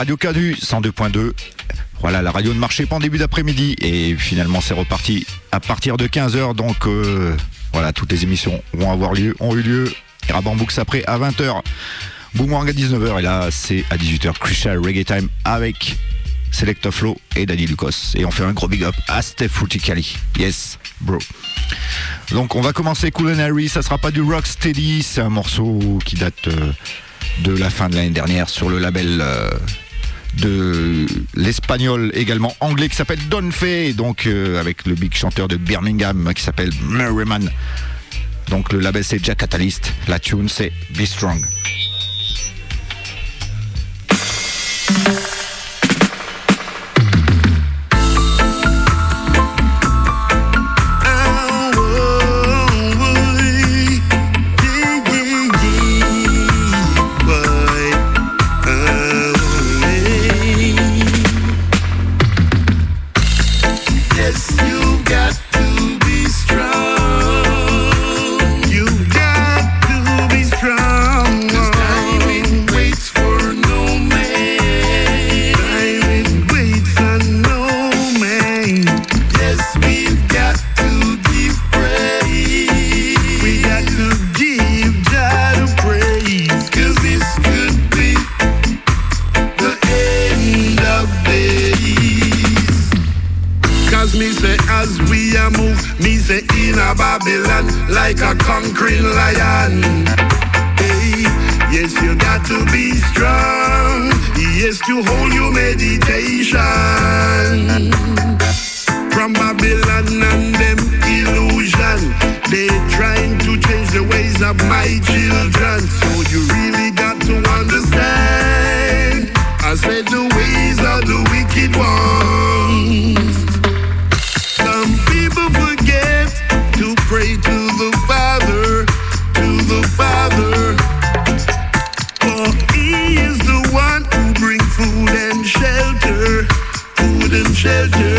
Radio Cadu 102.2. Voilà, la radio ne marchait pas en début d'après-midi et finalement c'est reparti à partir de 15h. Donc euh, voilà, toutes les émissions vont avoir lieu, ont eu lieu. Et Rabambooks après à 20h. Boomerang à 19h et là c'est à 18h Crucial Reggae Time avec Selecta Flow et Danny Lucas. Et on fait un gros big up à Steph Fruticali. Yes, bro. Donc on va commencer Cool and Harry, ça sera pas du rock steady, c'est un morceau qui date euh, de la fin de l'année dernière sur le label euh, de l'espagnol également anglais qui s'appelle Don Fay, donc euh, avec le big chanteur de Birmingham qui s'appelle Merriman. Donc le label c'est Jack Catalyst, la tune c'est Be Strong. we a move, me say in a Babylon like a conquering lion. Hey, yes, you got to be strong. Yes, to hold your meditation. From Babylon and them illusion, they trying to change the ways of my children. So you really got to understand. I said the ways of the wicked ones. pray to the Father, to the Father. For He is the one who brings food and shelter, food and shelter.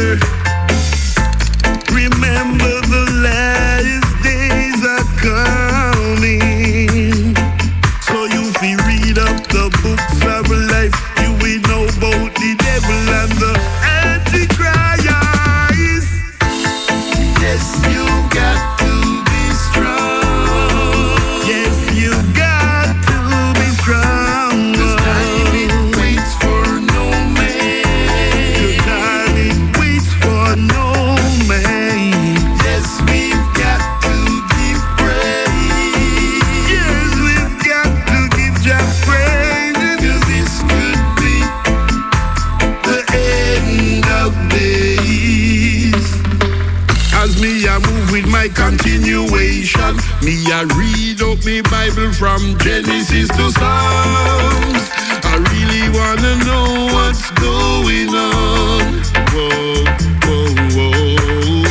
from Genesis to Psalms. I really wanna know what's going on. Whoa, whoa, whoa.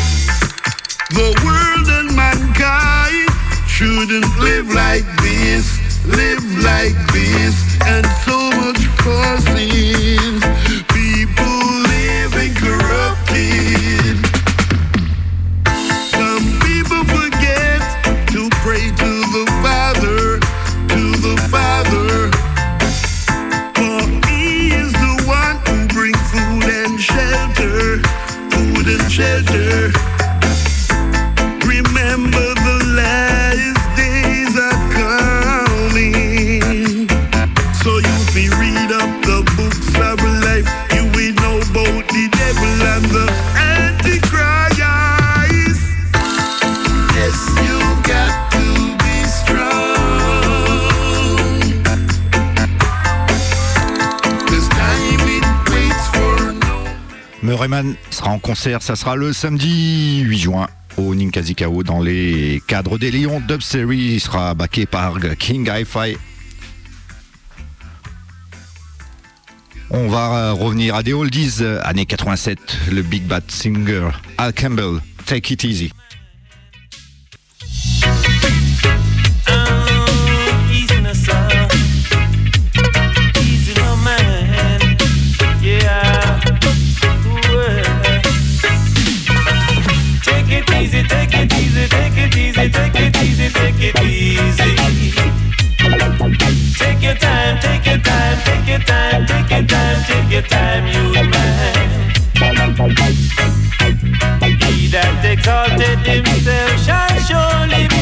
The world and mankind shouldn't live like this, live like this, and so much fussing. Ça sera le samedi 8 juin au Ninkazikao dans les cadres des Lions Dub Series. Sera backé par King Hi-Fi. On va revenir à des oldies, années 87, le Big Bad Singer Al Campbell, Take It Easy. take it easy, take it easy, take it easy. Take your time, take your time, take your time, take your time, take your time, you man. He that exalted himself shall surely be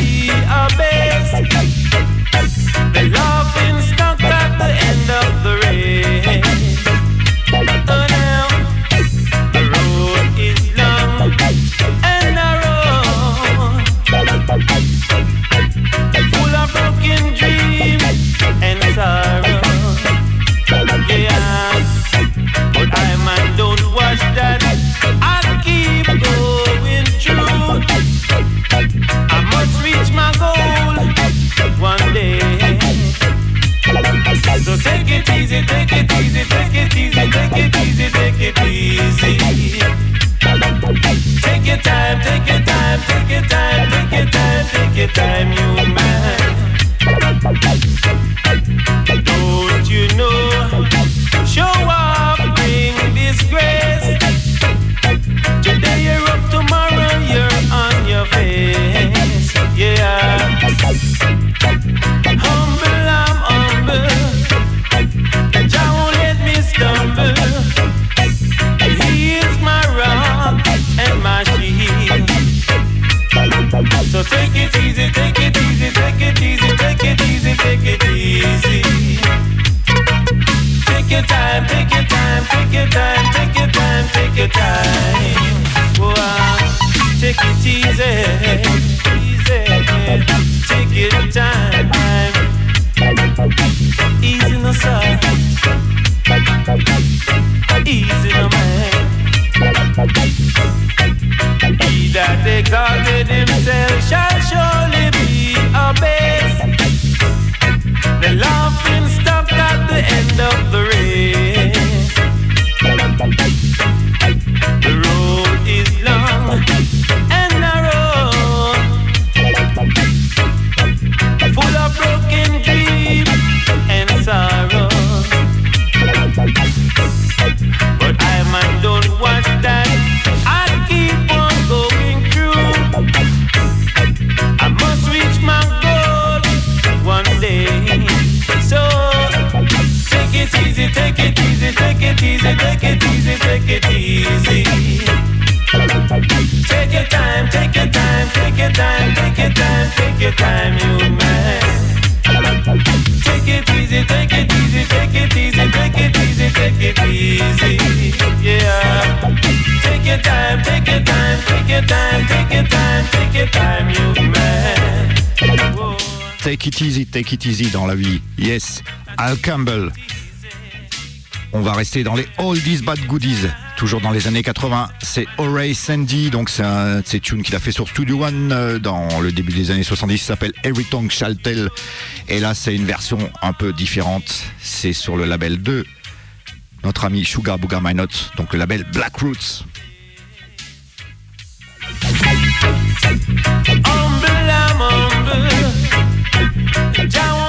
Take it easy, take it easy dans la vie. Yes, Al Campbell. On va rester dans les oldies bad goodies. Toujours dans les années 80, c'est Horay Sandy, donc c'est un qu'il a fait sur Studio One euh, dans le début des années 70, s'appelle Every Tongue Shall Tell. Et là, c'est une version un peu différente. C'est sur le label 2, notre ami Sugar Booga My donc le label Black Roots. down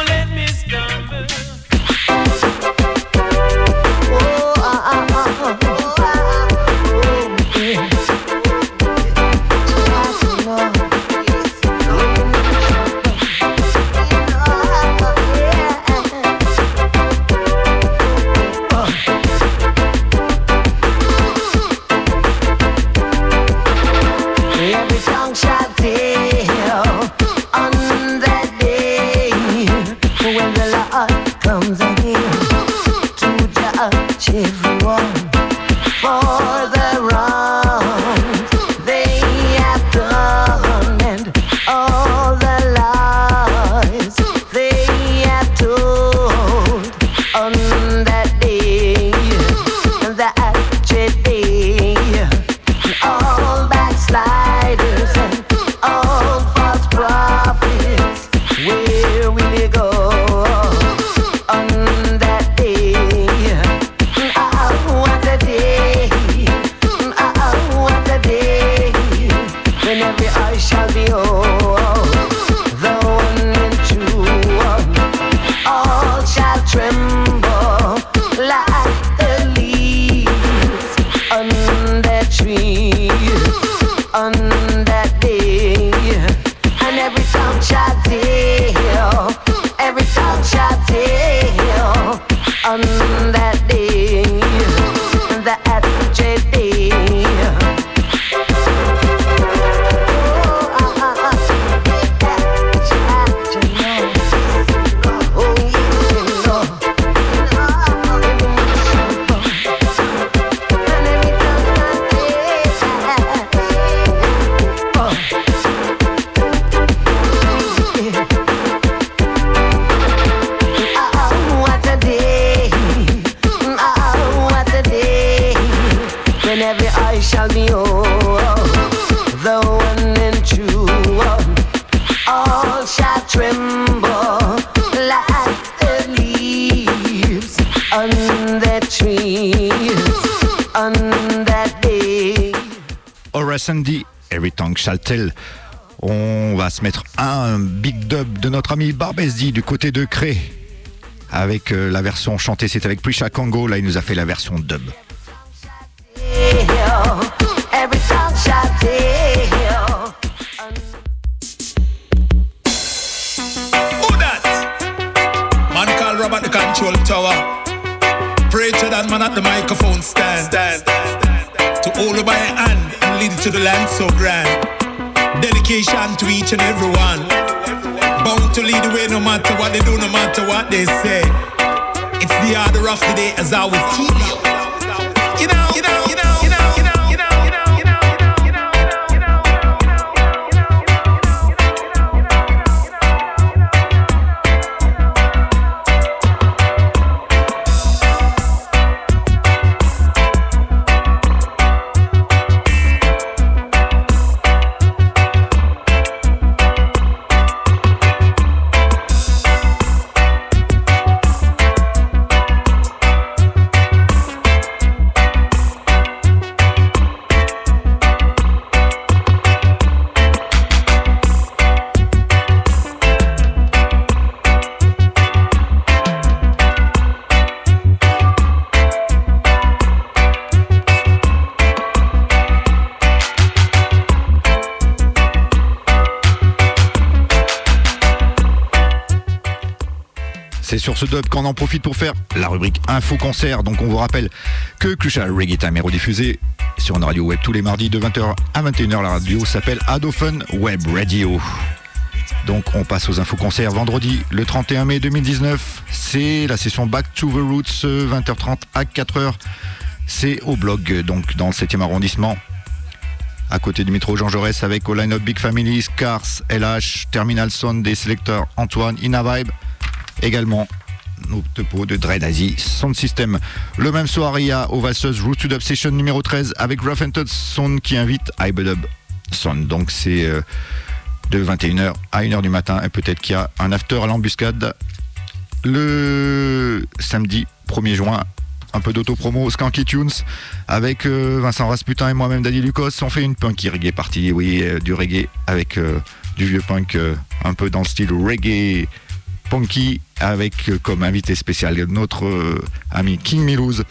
oh, the one and true. All shall tremble like the leaves on the trees on that day. Horace Andy, Every Tongue Shall Tell. On va se mettre un big dub de notre ami Barbesdi du côté de Cré. Avec euh, la version chantée, c'est avec Prisha Congo. Là, il nous a fait la version dub. Tower. Preacher that man at the microphone stand. stand. To hold by hand and lead you to the land so grand. Dedication to each and every one. Bound to lead the way no matter what they do, no matter what they say. It's the order of the day as I will you. You C'est sur ce dub qu'on en profite pour faire la rubrique Info Concert. Donc on vous rappelle que Crucial Reggae Time est rediffusé sur une radio web tous les mardis de 20h à 21h. La radio s'appelle Adofun Web Radio. Donc on passe aux infos concerts vendredi le 31 mai 2019. C'est la session Back to the Roots 20h30 à 4h. C'est au blog donc dans le 7e arrondissement à côté du métro Jean Jaurès avec au line-up Big Family, Scars, LH, Terminal Sound des sélecteurs Antoine, Ina Vibe. Également nos dépôts de Dread Asie Sound System. Le même soir, il y a au Valseuse Root to the Obsession numéro 13 avec Rough and Todd Sound qui invite Ibedub Sound. Donc c'est euh, de 21h à 1h du matin et peut-être qu'il y a un after à l'embuscade le samedi 1er juin. Un peu d'auto-promo Skanky Tunes avec euh, Vincent Rasputin et moi-même Daddy Lucas. On fait une punky reggae partie, oui, euh, du reggae avec du vieux punk un peu dans le style reggae punky avec euh, comme invité spécial notre euh, ami King Milouz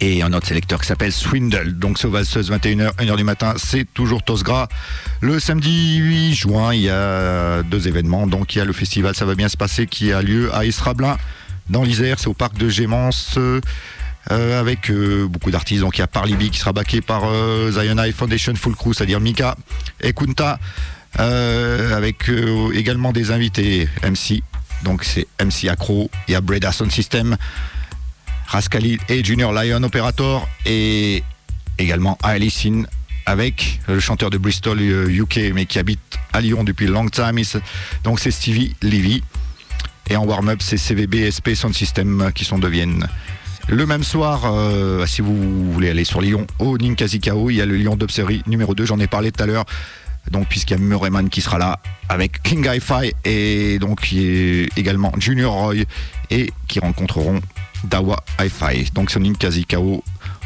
et un autre sélecteur qui s'appelle Swindle. Donc ce valseuse 21h, 1h du matin, c'est toujours Tosgras. Le samedi 8 juin, il y a deux événements. Donc il y a le festival Ça va bien se passer qui a lieu à Esrablin dans l'Isère, c'est au parc de Gémence. euh, avec beaucoup d'artistes. Donc il y a Parlibi qui sera backé par euh, Zion High Foundation Full Crew, c'est-à-dire Mika et Kunta, avec également des invités MC. Donc c'est MC Acro, il y a Breda Sound System, Rascali et Junior Lion Operator et également Alicine avec le chanteur de Bristol euh, UK mais qui habite à Lyon depuis long time. Donc c'est Stevie Levy. Et en warm-up, c'est CVB, SP, Sound System euh, qui sont de Vienne. Le même soir, euh, si vous voulez aller sur Lyon, au Ninkazikao, il y a le Lyon Dubserie numéro 2, j'en ai parlé tout à l'heure. Donc, puisqu'il y a Murrayman qui sera là avec King Hi-Fi et donc y a également Junior Roy et qui rencontreront Dawa Hi-Fi. Donc, ce Ninkazikao,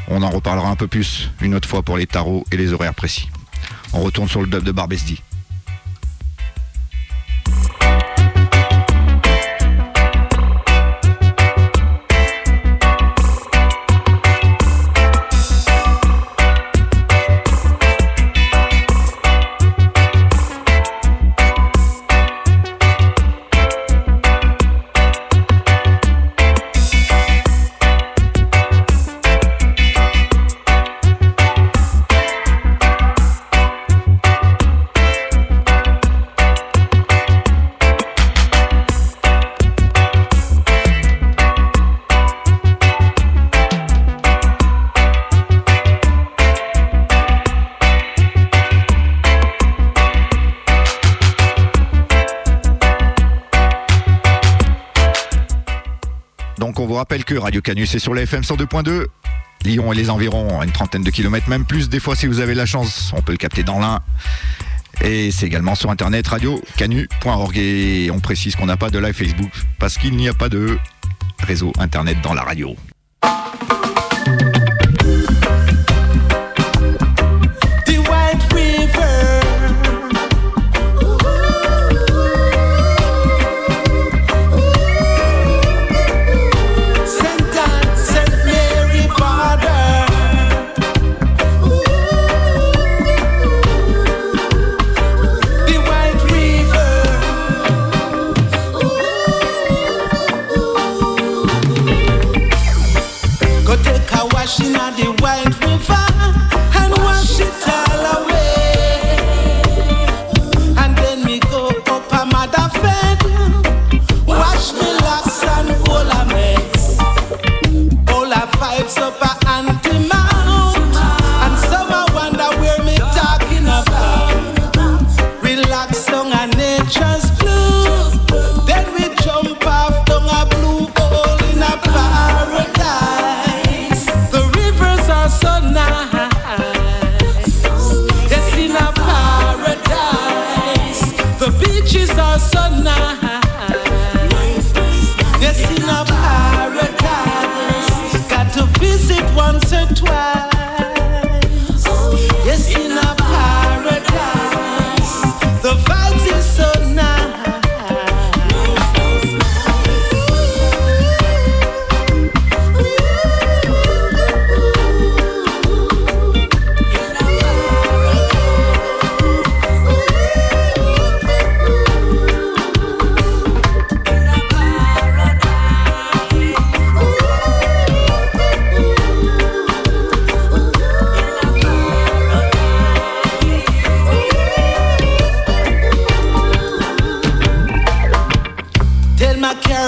on en reparlera un peu plus une autre fois pour les tarots et les horaires précis. On retourne sur le dub de Barbesdi. Radio Canus est sur la FM 102.2 Lyon et les environs, une trentaine de kilomètres, même plus. Des fois, si vous avez la chance, on peut le capter dans l'un. Et c'est également sur internet radio-canu.org. Et on précise qu'on n'a pas de live Facebook parce qu'il n'y a pas de réseau internet dans la radio.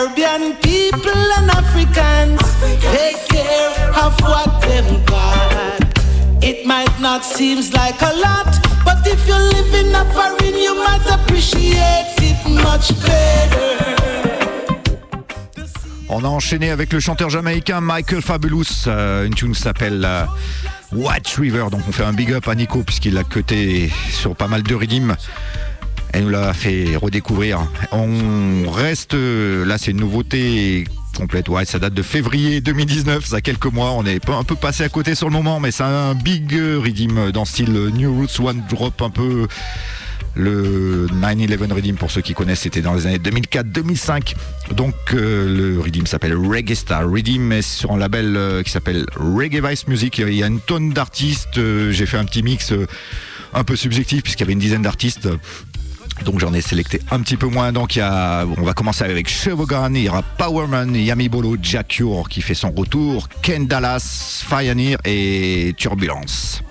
Caribbean people and Africans, take care of what them got. It might not seem like a lot, but if you live in a foreign, you might appreciate it much better. On a enchaîné avec le chanteur jamaïcain Michael Fabulous. Euh, une tune s'appelle euh, White River. Donc on fait un big up à Nico puisqu'il l'a cuté sur pas mal de rythmes. Elle nous l'a fait redécouvrir. On reste, là c'est une nouveauté complète. Ouais, ça date de février 2019, ça a quelques mois. On est un peu passé à côté sur le moment, mais c'est un big rhythm dans le style New Roots One Drop, un peu le 9-11 Redeem pour ceux qui connaissent, c'était dans les années 2004-2005. Donc euh, le Redeem s'appelle Reggae Star. Redeem est sur un label euh, qui s'appelle Reggae Vice Music. Il y a une tonne d'artistes. Euh, J'ai fait un petit mix un peu subjectif puisqu'il y avait une dizaine d'artistes. Donc j'en ai sélecté un petit peu moins. Donc y a, on va commencer avec Chevogan, il y aura Powerman, Yami Bolo, qui fait son retour, Ken Dallas, Fire et Turbulence.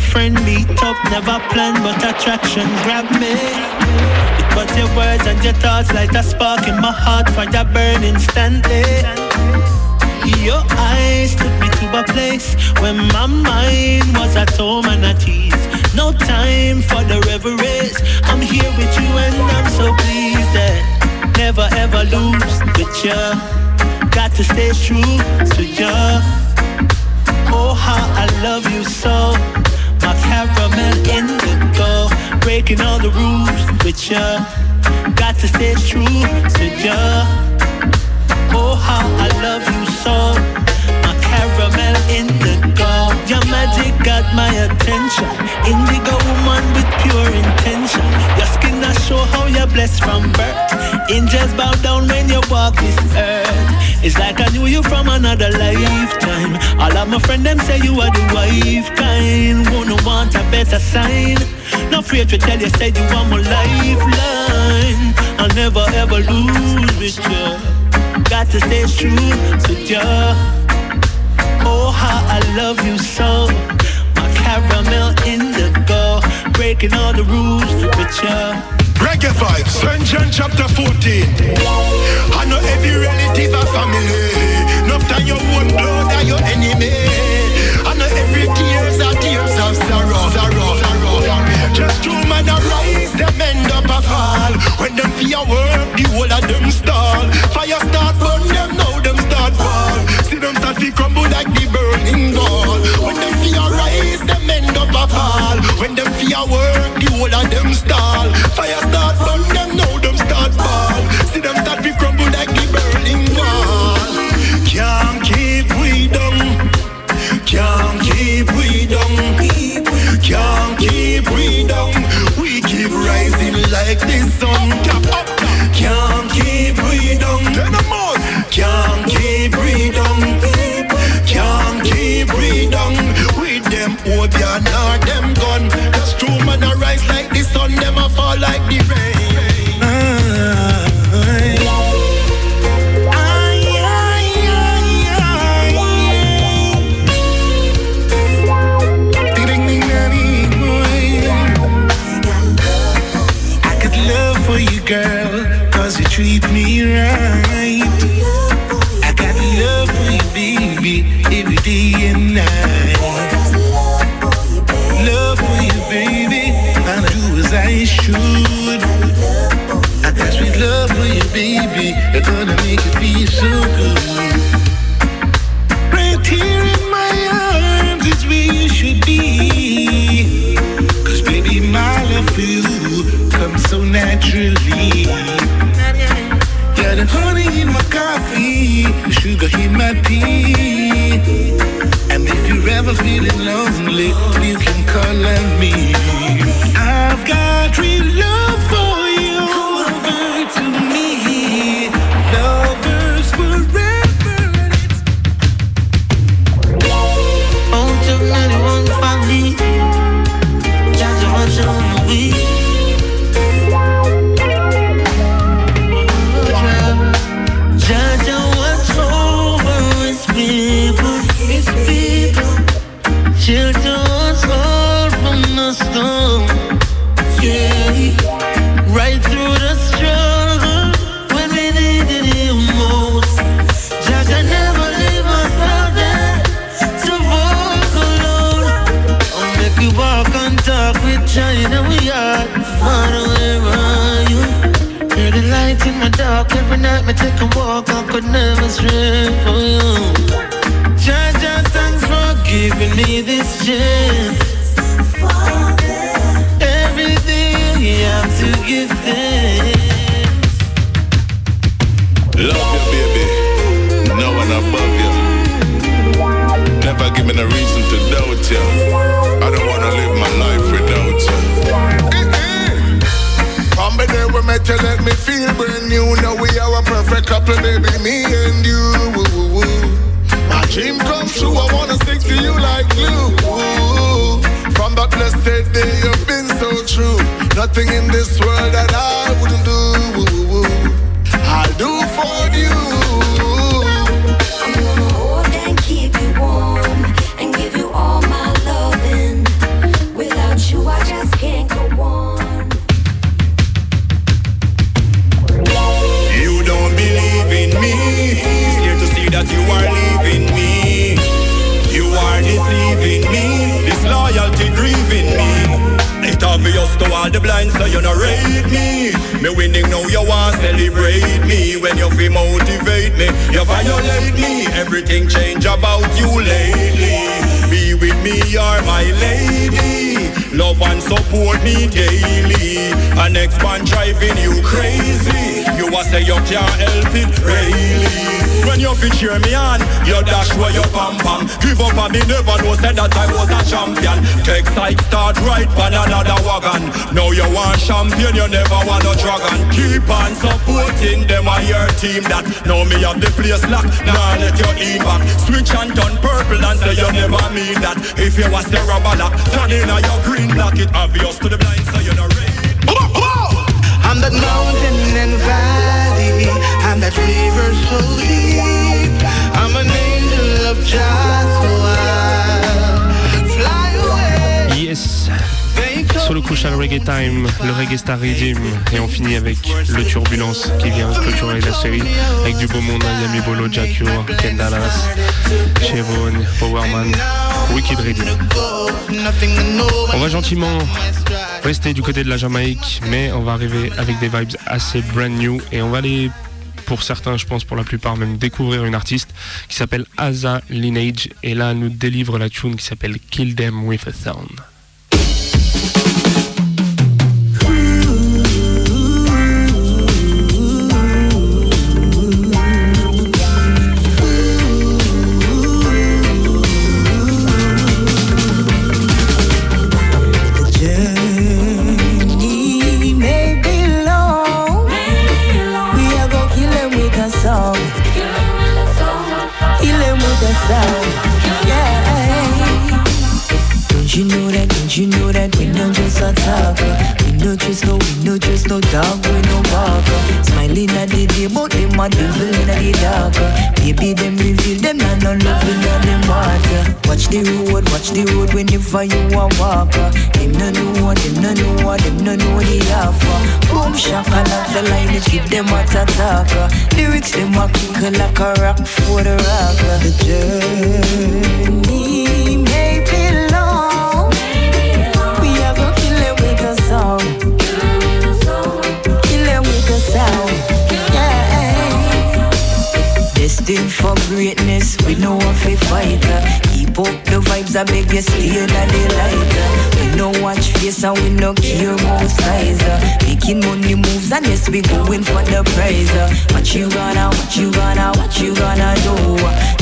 Friend meet up, never planned, but attraction grabbed me. It was your words and your thoughts, like a spark in my heart, fire burn instantly. Your eyes took me to a place where my mind was at home and at ease. No time for the reveries. I'm here with you and I'm so pleased that never ever lose with you. Got to stay true to you. Oh, how I love you so. My caramel indigo, breaking all the rules with ya. Got to stay true to ya. Oh, how I love you so. My caramel indigo, your magic got my attention. Indigo woman with pure intention. Your skin I show how you're blessed from birth. Angels bow down when you walk this earth. It's like I knew you from another lifetime. All of my friends them say you are the wife kind. Wanna want a better sign. No afraid to tell you, said you want my lifeline. I'll never ever lose with you. Got to stay true to you. Oh, how I love you so. My caramel indigo, breaking all the rules with ya. Reggae vibes, St. John chapter 14. I know every relative a family. Enough time your own blood are your enemy. I know every tears are tears of sorrow. sorrow, sorrow. Just two man arise, them end up a fall. When them fear work, the whole of them stall. Fire start burn them, now them start fall. See them start to crumble like the burning wall. When them fear rise, them end up a fall. When them fear work, the whole of them stall. Fire start burn them, now them start fall. Perfect baby, me and you. My dream comes true. I wanna stick to you like glue. From that blessed day, you've been so true. Nothing in this world that I Everything change about you lately. Be with me, you're my lady. Love and support me daily. Next man driving you crazy. You a say you can't help it, really. When you fit cheer me on, you dash where you pam pam. Give up and me never know said that I was a champion. Take side start right pan another wagon. Now you want champion, you never want a dragon. Keep on supporting them on your team that now me have the place locked. Now let you in back. Switch and turn purple and say you never mean that. If you was the rubber lock, turn in on your green block. It obvious to the blind, so you know. I'm that mountain and valley. I'm that river so deep. I'm an angel of just a while. Fly away. Yes. Solo Crucial Reggae Time, le Reggae Star Redeem. Et on finit avec le Turbulence qui vient clôturer la série avec du beau monde. Yami Bolo, Jack Ure, Ken Dallas, Chevron, Powerman, Wicked Redeem. On va gentiment rester du côté de la Jamaïque, mais on va arriver avec des vibes assez brand new et on va aller, pour certains, je pense pour la plupart même, découvrir une artiste qui s'appelle Asa Lineage et là elle nous délivre la tune qui s'appelle Kill Them With a Sound. No dog, we no barker. Smiling at the day, but them a devil in the darker. Baby, them reveal them not no love in the water. Watch the road, watch the road whenever you a walker. Them no know what, them no know what, them no know the offer. Boom shaka like the line, it keep them a talker. Lyrics them a kick like a rock for the rocker. The journey for greatness, we know what we fighter. Up the vibes, I beg you stay in the lighter. We no watch face and we no care about size. Making money moves and yes, we going for the prize. What you gonna, what you gonna, what you gonna do?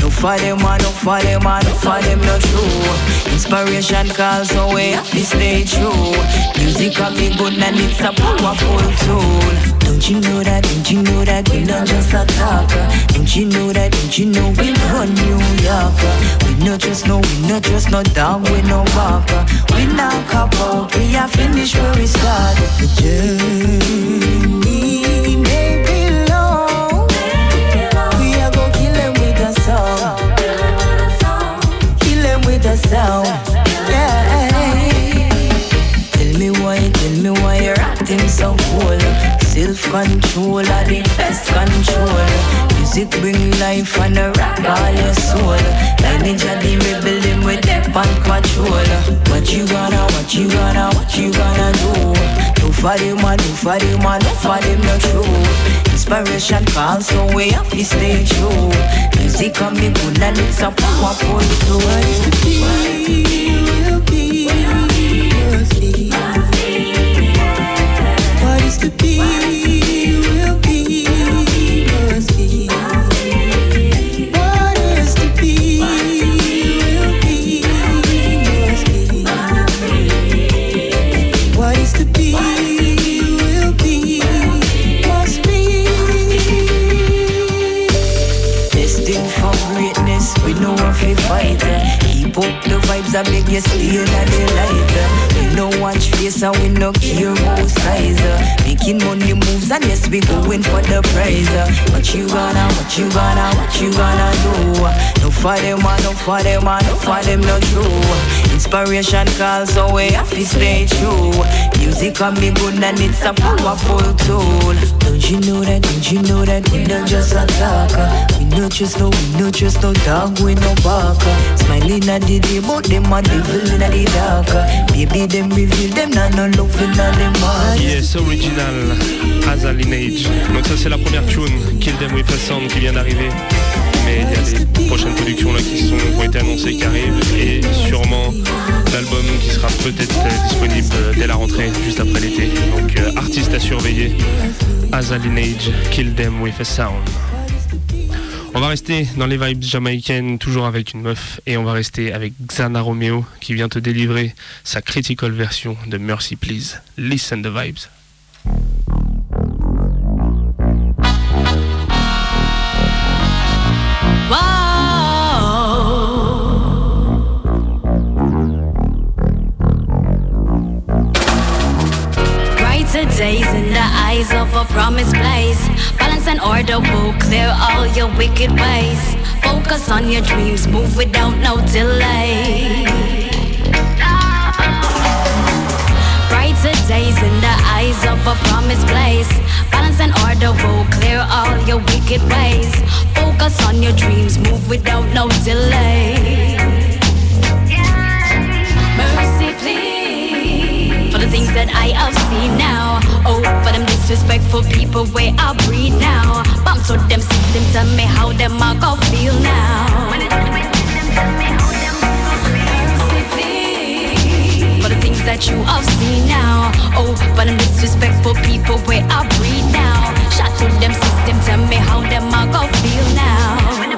No for them, uh, no for them, uh, no for them, no true. Inspiration calls, so we have to stay true. Music can be good and it's a powerful tool. Don't you know that? Don't you know that we not just a talker? Don't you know that? Don't you know we run New York? We not just no, we not just no dog, we no walker. We not out, we are finished where we started. The journey may be long. We are gonna kill them with a song. Kill them with a sound. Yeah. Tell me why, tell me why you're acting so cool. Self-control are the best control. Music bring life and a rock all your soul. Lineage of the rebel them with them on patrol. What you gonna, what you gonna, what you gonna do? Do for them, do for them, do for them not true. Inspiration calls, so we have to stay true. Music can be good and it's a powerful tool. Vibes, I beg you stay in the light. Uh. We no watch face and we no care about size. Uh. Making money moves and yes, we going for the prize. Uh. What you gonna, what you gonna, what you gonna do? No for them, no for them, no for them, no true. Inspiration calls, we have to stay true. Music can me good and it's a powerful tool. Don't you a a in. Yes, original, Asa Lineage. Donc ça c'est la première tune, Kill Them With A Sound qui vient d'arriver. Mais il y a des prochaines productions là qui, sont, ont été annoncées qui arrivent et sûrement l'album qui sera peut-être euh, disponible euh, dès la rentrée, juste après l'été. Donc euh, artiste à surveiller, Asa Lineage, Kill Them With A Sound. On va rester dans les vibes jamaïcaines, toujours avec une meuf, et on va rester avec Xana Romeo qui vient te délivrer sa critical version de Mercy Please. Listen the vibes. And order will clear all your wicked ways. Focus on your dreams, move without no delay. Brighter days in the eyes of a promised place. Balance and order will clear all your wicked ways. Focus on your dreams, move without no delay. Mercy, please, for the things that I have seen now. Oh, for them disrespectful people where I breathe now. Bump to them system, tell me how them I go feel now. For the things that you have seen now. Oh, for them disrespectful people where I breathe now. Shot to them system, tell me how them I go feel now.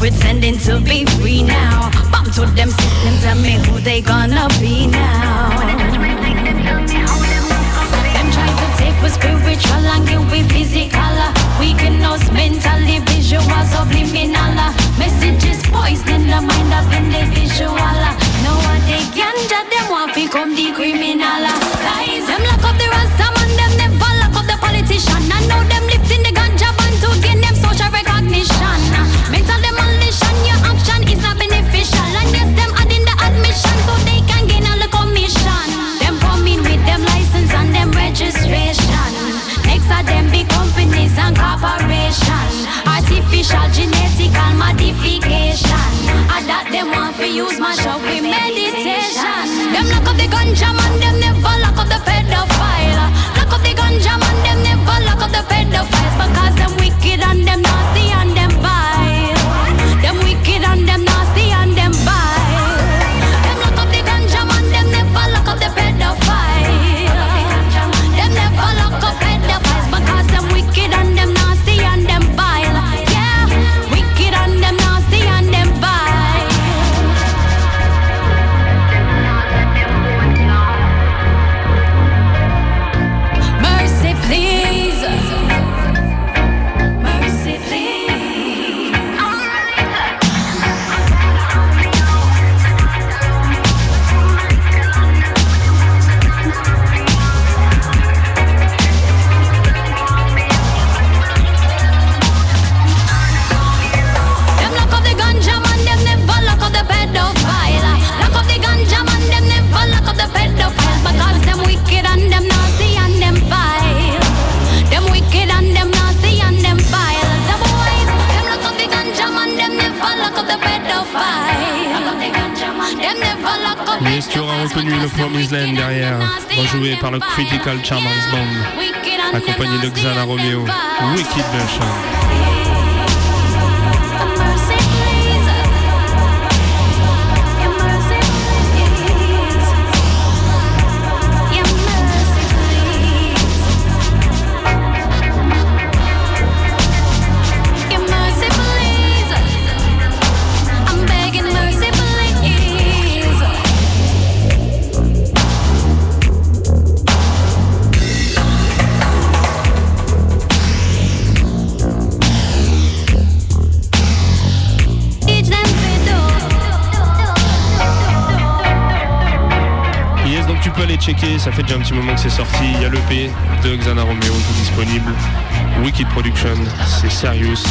Pretending to be free now. Bump to them system, tell me who they gonna be now. Them try to take we spiritual and give we physical. Uh, Weaken us mentally, visual, subliminal. Uh, messages poisoning the mind of individual. Now what they ganja, them want become the criminal. Uh, them want to use my show with meditation. Them lock up the ganja man, them never lock up the pedophile. Lock up the ganja man, them never lock up the pedophiles because them Reconnu le Promised Land derrière, rejoué par le Critical Charmers Band, accompagné de Xana Romeo, Wicked Version. Ça fait déjà un petit moment que c'est sorti. Il y a l'EP de Xana Romeo est disponible. Wicked Production, c'est Serious.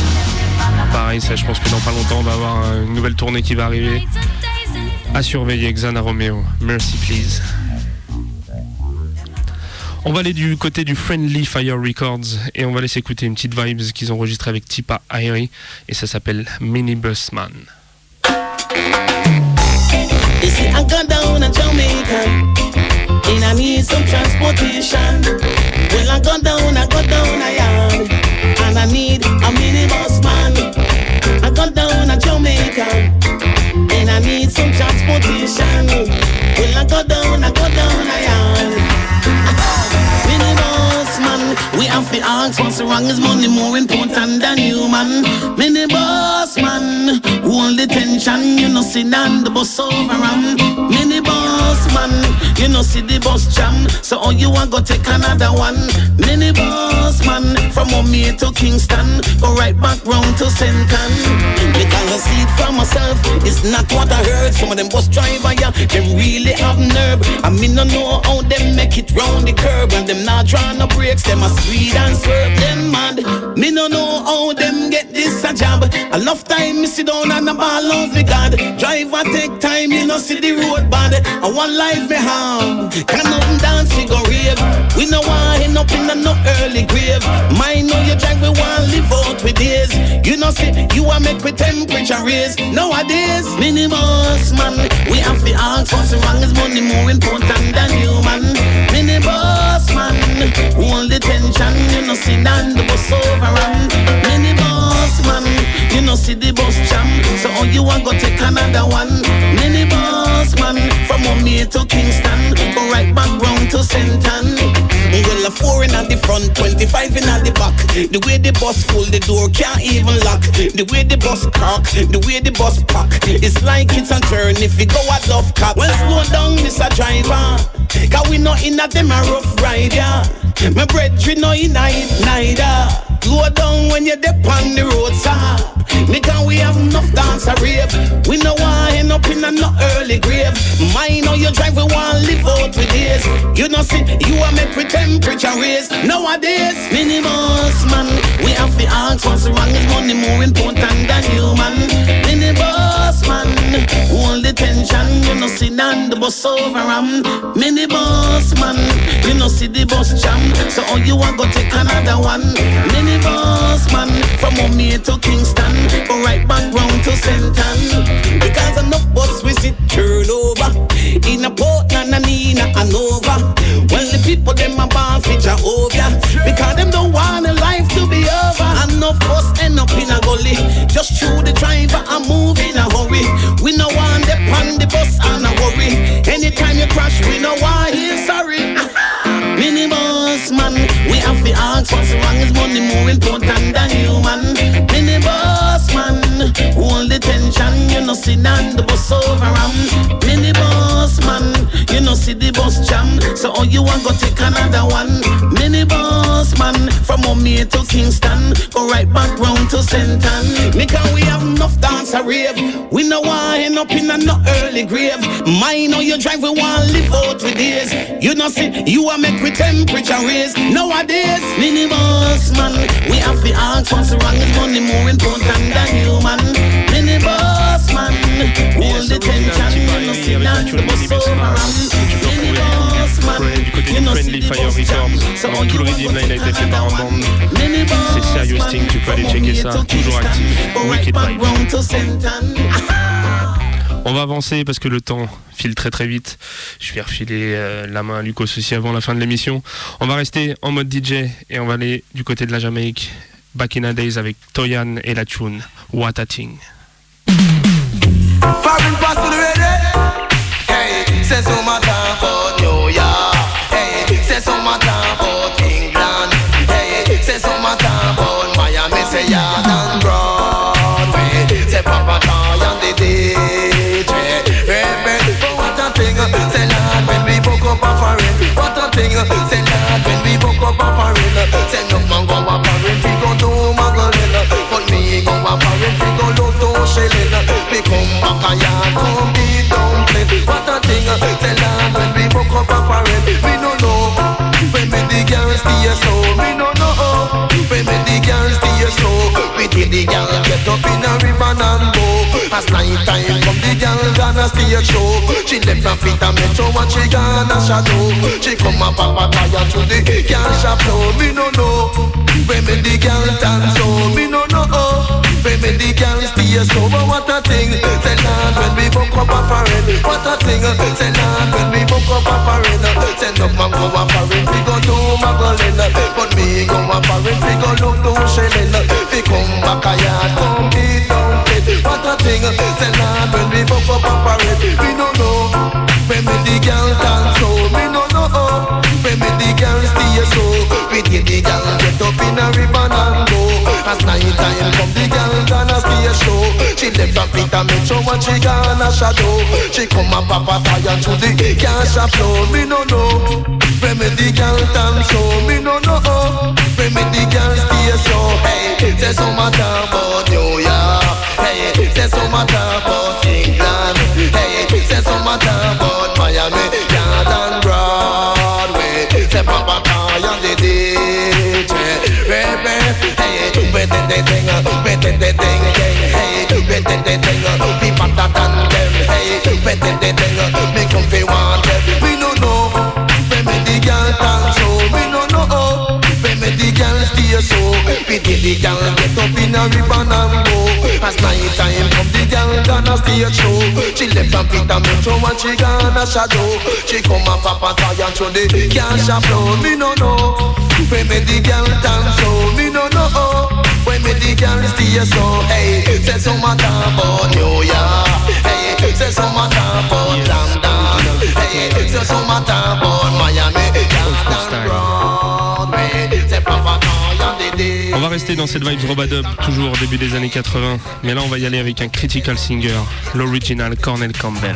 Pareil, ça, je pense que dans pas longtemps, on va avoir une nouvelle tournée qui va arriver. À surveiller, Xana Romeo. Mercy, please. On va aller du côté du Friendly Fire Records et on va laisser écouter une petite vibes qu'ils ont enregistrée avec Tipa Airy et ça s'appelle in Jamaica, In a need some transportation. Well, I go down, I go down, I am. And I need a minibus man. I go down, a Jamaican. And I need some transportation. Well, I go down, I go down, I am. Minibus man, we have to ask what's wrong is money more important than human. Minibus man hold the tension, you know, see down the bus over him. Many boss man, you know, see the bus jam. So all you want go take another one. Many boss man, from Omea to Kingston, go right back round to Senton. Because I see it for myself, it's not what I heard. Some of them bus driver, yeah, them really have nerve. I mean, no know how them make it round the curb, and them not trying no brakes, them a speed and swerve them mad. Me no know how them get this a job. Enough time me sit down and the ball love the God. Driver take time, you know see the road bad. And one life we have. Can nothing dance, we go rave. We no want end up in a no early grave. Mine know you drive, we want live out with days. You know see, you a make with temperature raise. Nowadays, minimus man, we have to ask what's wrong is money more important than human. Mini boss man, hold the tension, you know see down the bus over and mini boss man, you know see the bus jam. So all you want go take another one. Mini man, from Omea to Kingston, right back round to Senton. Well, a four in at the front, 25 in at the back. The way the bus full, the door can't even lock. The way the bus cock, the way the bus pack. It's like it's a turn if you go at love cut. Well, slow down, a driver. Cause we not in a them a rough ride, yeah. My brethren no in a it neither. Slow down when you're on the road, sir. Nigga, we have enough dance a rave. We no want end up in a no early grave. Mine how you drive, we want live out with days. You know see, you are make with temperature raise. Nowadays, minimus man, we have to ask what's wrong is money more important than human. Bus over am. Minibus man, you know see the bus jam. So all you want go take another one. Minibus man, from Omea to Kingston, go right back round to Senton. Because enough bus we see turn over. In a port, na na Nina and over. Well, the people them a born for Jehovah. Because them don't want a life to be over. Enough bus end up in a gully. Just through the driver and a hurry. Worry. Anytime you crash, we no want hear sorry. Minibus man, we have to ask what's wrong is money more important than human. Minibus man, hold the tension, you know see down the bus over am. Minibus man, you know see the bus jam, so all you want go take another one. Minibus man, from Omea to Kingston, go right back round to Senton. Because we have enough dance a rave, we no want end up in a no early grave. Mine how you drive, we want live out with days. You know see, you a make with temperature raise. Nowadays, minibus man, we have the ask what's wrong is money more important than human. Minibus man, hold the tension, you know see down the bus over. Minibus man, Friendly Fire Records. Donc tout le là il a été fait par un band. C'est Serious Thing, tu peux aller checker ça, to toujours actif. Wicked. On va avancer parce que le temps file très très vite. Je vais refiler euh, la main à Lucas aussi avant la fin de l'émission. On va rester en mode DJ et on va aller du côté de la Jamaïque. Back in the days avec Toyan et la tune What a Thing. Hey, say much about England. Hey, say Miami, say yard and Broadway. Say Papa the what a thing. Say Lord when we book up a. What a thing. Say Lord when we book up a. Say man go a we go do. But me go a we go to. We come back a yard, come be dumpling. What a thing. Say Lord when we book up a foreign, we girls stay so, me no know. When me the girls stay so, we did the girl get up in a ribbon and bow. As night time come, the girl gonna stage show. She left her feet a metro and she gonna shadow. She come up a tire to the girl shop floor. Me no know. When me the girl dance so, me no know. When me the girl stay so, but what a thing. Say Lord when we book up a foreign. What a thing. Say Lord when we book up a foreign. Say no man go a foreign, we go do muggling. But me go a foreign, we go look to shilling. We come back a yard, come eat down plate. What a thing. Say Lord when we book up a foreign, we no know. When me the girl dance so, me no know. When me the girl stay so, pity the gal. Get up in a ribbon and go. As night time come the gal gonna stay show. She left a pit and make sure she gonna shadow? She come and pop a fire to the cash a flow. Me no know. When me the gal dance so Me no know. When me the gal stay so Hey. The girl get up in a ribbon and go. As night time come, the girl gonna stage show. She left and Peter Metro and she gonna shadow. She come and papa tire to the cash flow. Me no know, remedy girl dance so, me no know. When me the girl stay so, hey, say some matter about New York, hey, say some matter about London, hey, say some matter about Miami, London, Broadway, On va rester dans cette vibe Robadub, toujours au début des années 80. Mais là, on va y aller avec un critical singer, l'original Cornel Campbell.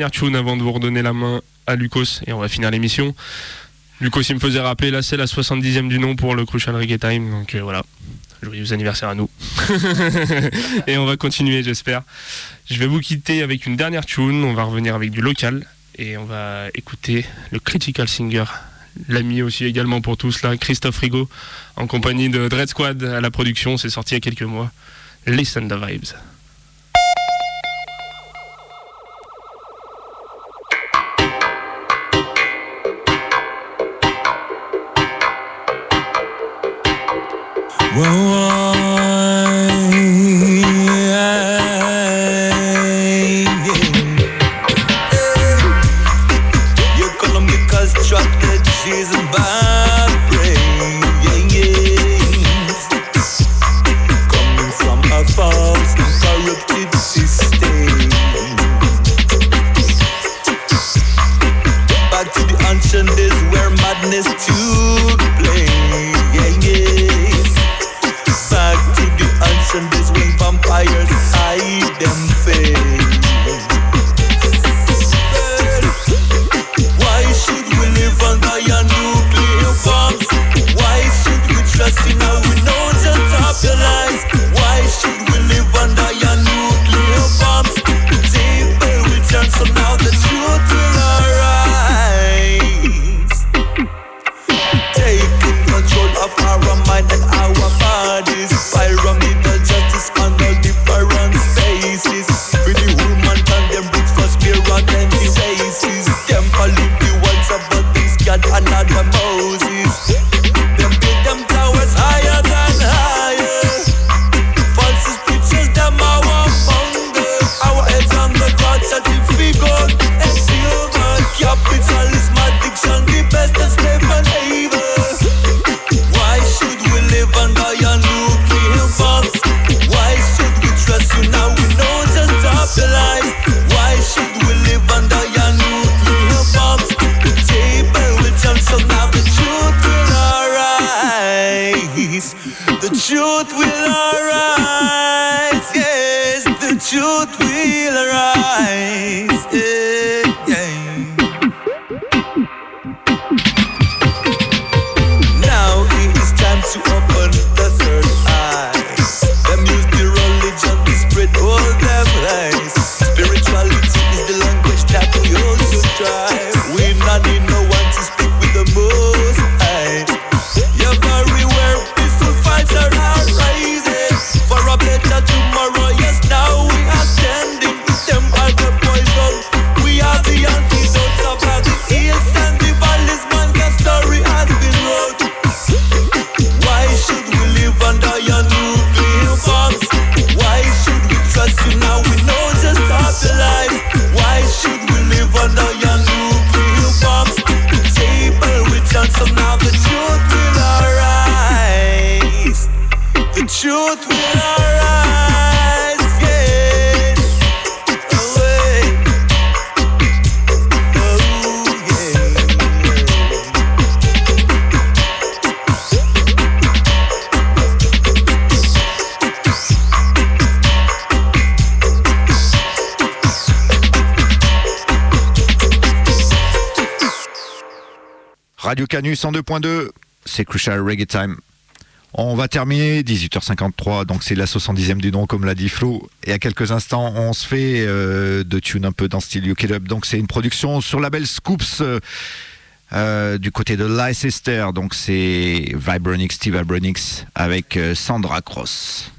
dernière tune avant de vous redonner la main à Lucas et on va finir l'émission. Lucas, il me faisait rappeler, là c'est la 70e du nom pour le Crucial Reggae Time, donc euh, voilà. Joyeux anniversaire à nous. et on va continuer, j'espère. Je vais vous quitter avec une dernière tune. On va revenir avec du local et on va écouter le Critical Singer l'ami aussi également pour tous là, Christophe Rigaud, en compagnie de Dread Squad à la production, c'est sorti il y a quelques mois. Listen the vibes. Radio Canu 102.2, c'est Crucial Reggae Time. On va terminer 18h53, donc c'est la 70e du nom, comme l'a dit Flo. Et à quelques instants, on se fait euh, de tune un peu dans style UK Donc c'est une production sur label Scoops. Euh, euh, du côté de Leicester, donc c'est Vibronix, Steve Vibronix avec Sandra Cross.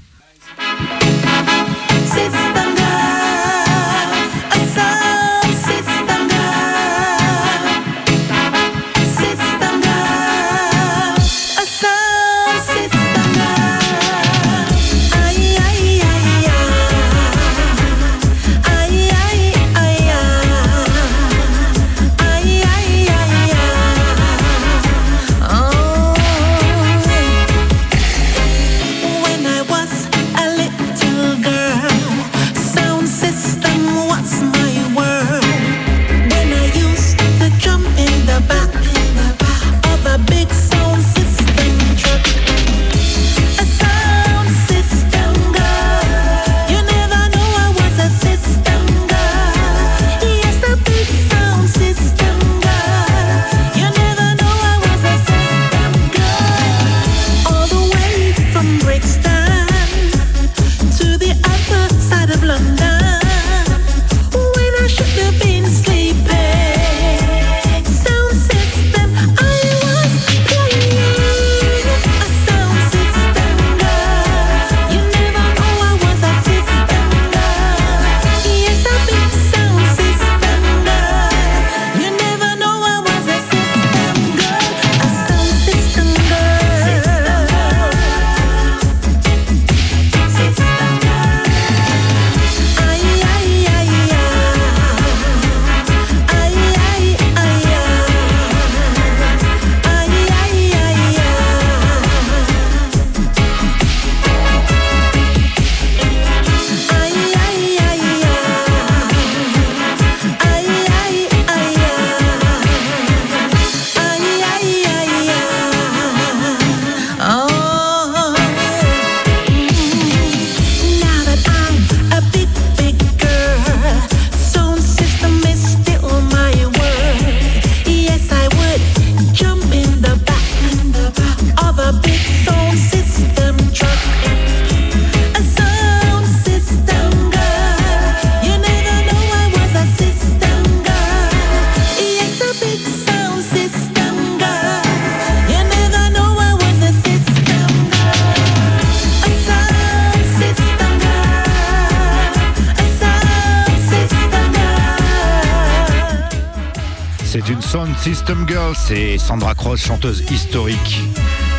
C'est Sandra Cross, chanteuse historique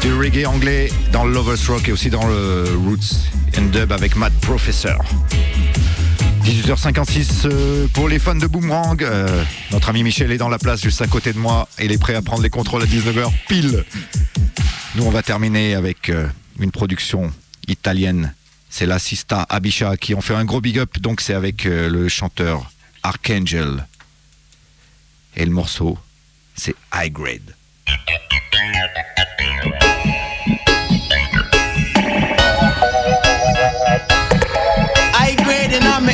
du reggae anglais dans le Lovers Rock et aussi dans le Roots and Dub avec Matt Professor. 18h56 euh, pour les fans de Boomerang. Euh, notre ami Michel est dans la place juste à côté de moi. Il est prêt à prendre les contrôles à 19h pile. Nous, on va terminer avec euh, une production italienne. C'est la Sista Abisha qui ont fait un gros big up. Donc, c'est avec le chanteur Archangel. Et le morceau, c'est High Grade. High Grade and I'm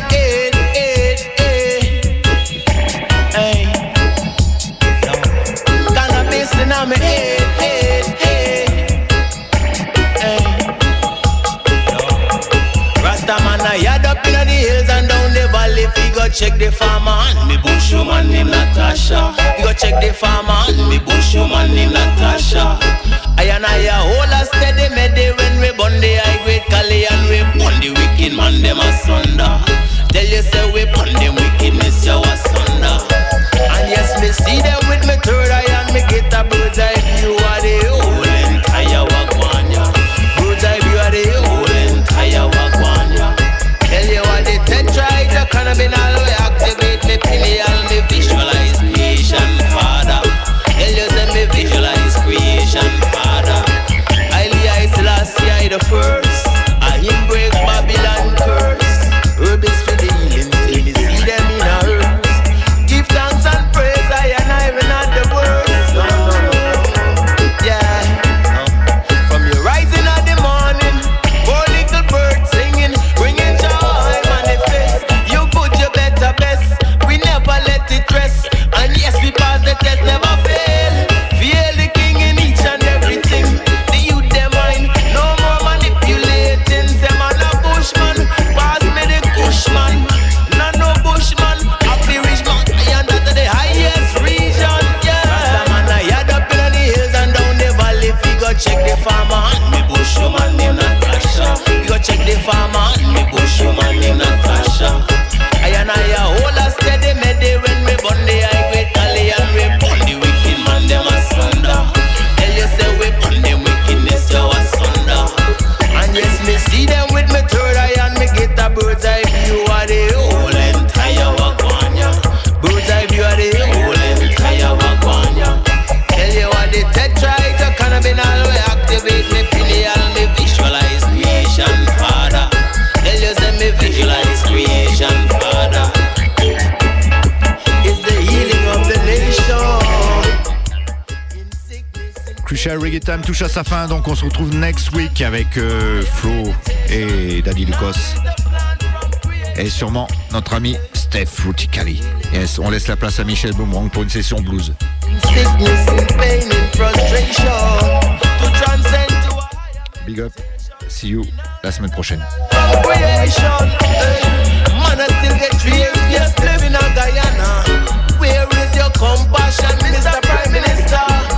check the farmer and me bush woman named Natasha. Fi go check the farmer and me bush woman named Natasha. I and I a hold a steady mede when we bun the high grade Cali and we bun the wicked man them asunder. Tell you say we bun them wickedness you asunder. And yes, me see them with me third eye and me get a bird's eye view first. Time touche à sa fin, donc on se retrouve next week avec euh, Flo et Daddy Lucas. Et sûrement notre ami Steph Ruticali. Yes, on laisse la place à Michel Boomerang pour une session blues. Big up, see you la semaine prochaine. your compassion. Prime Minister?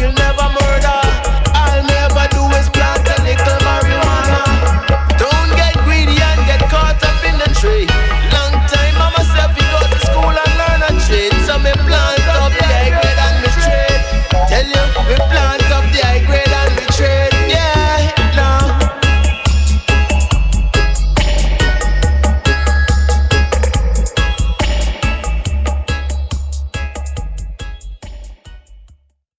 Never want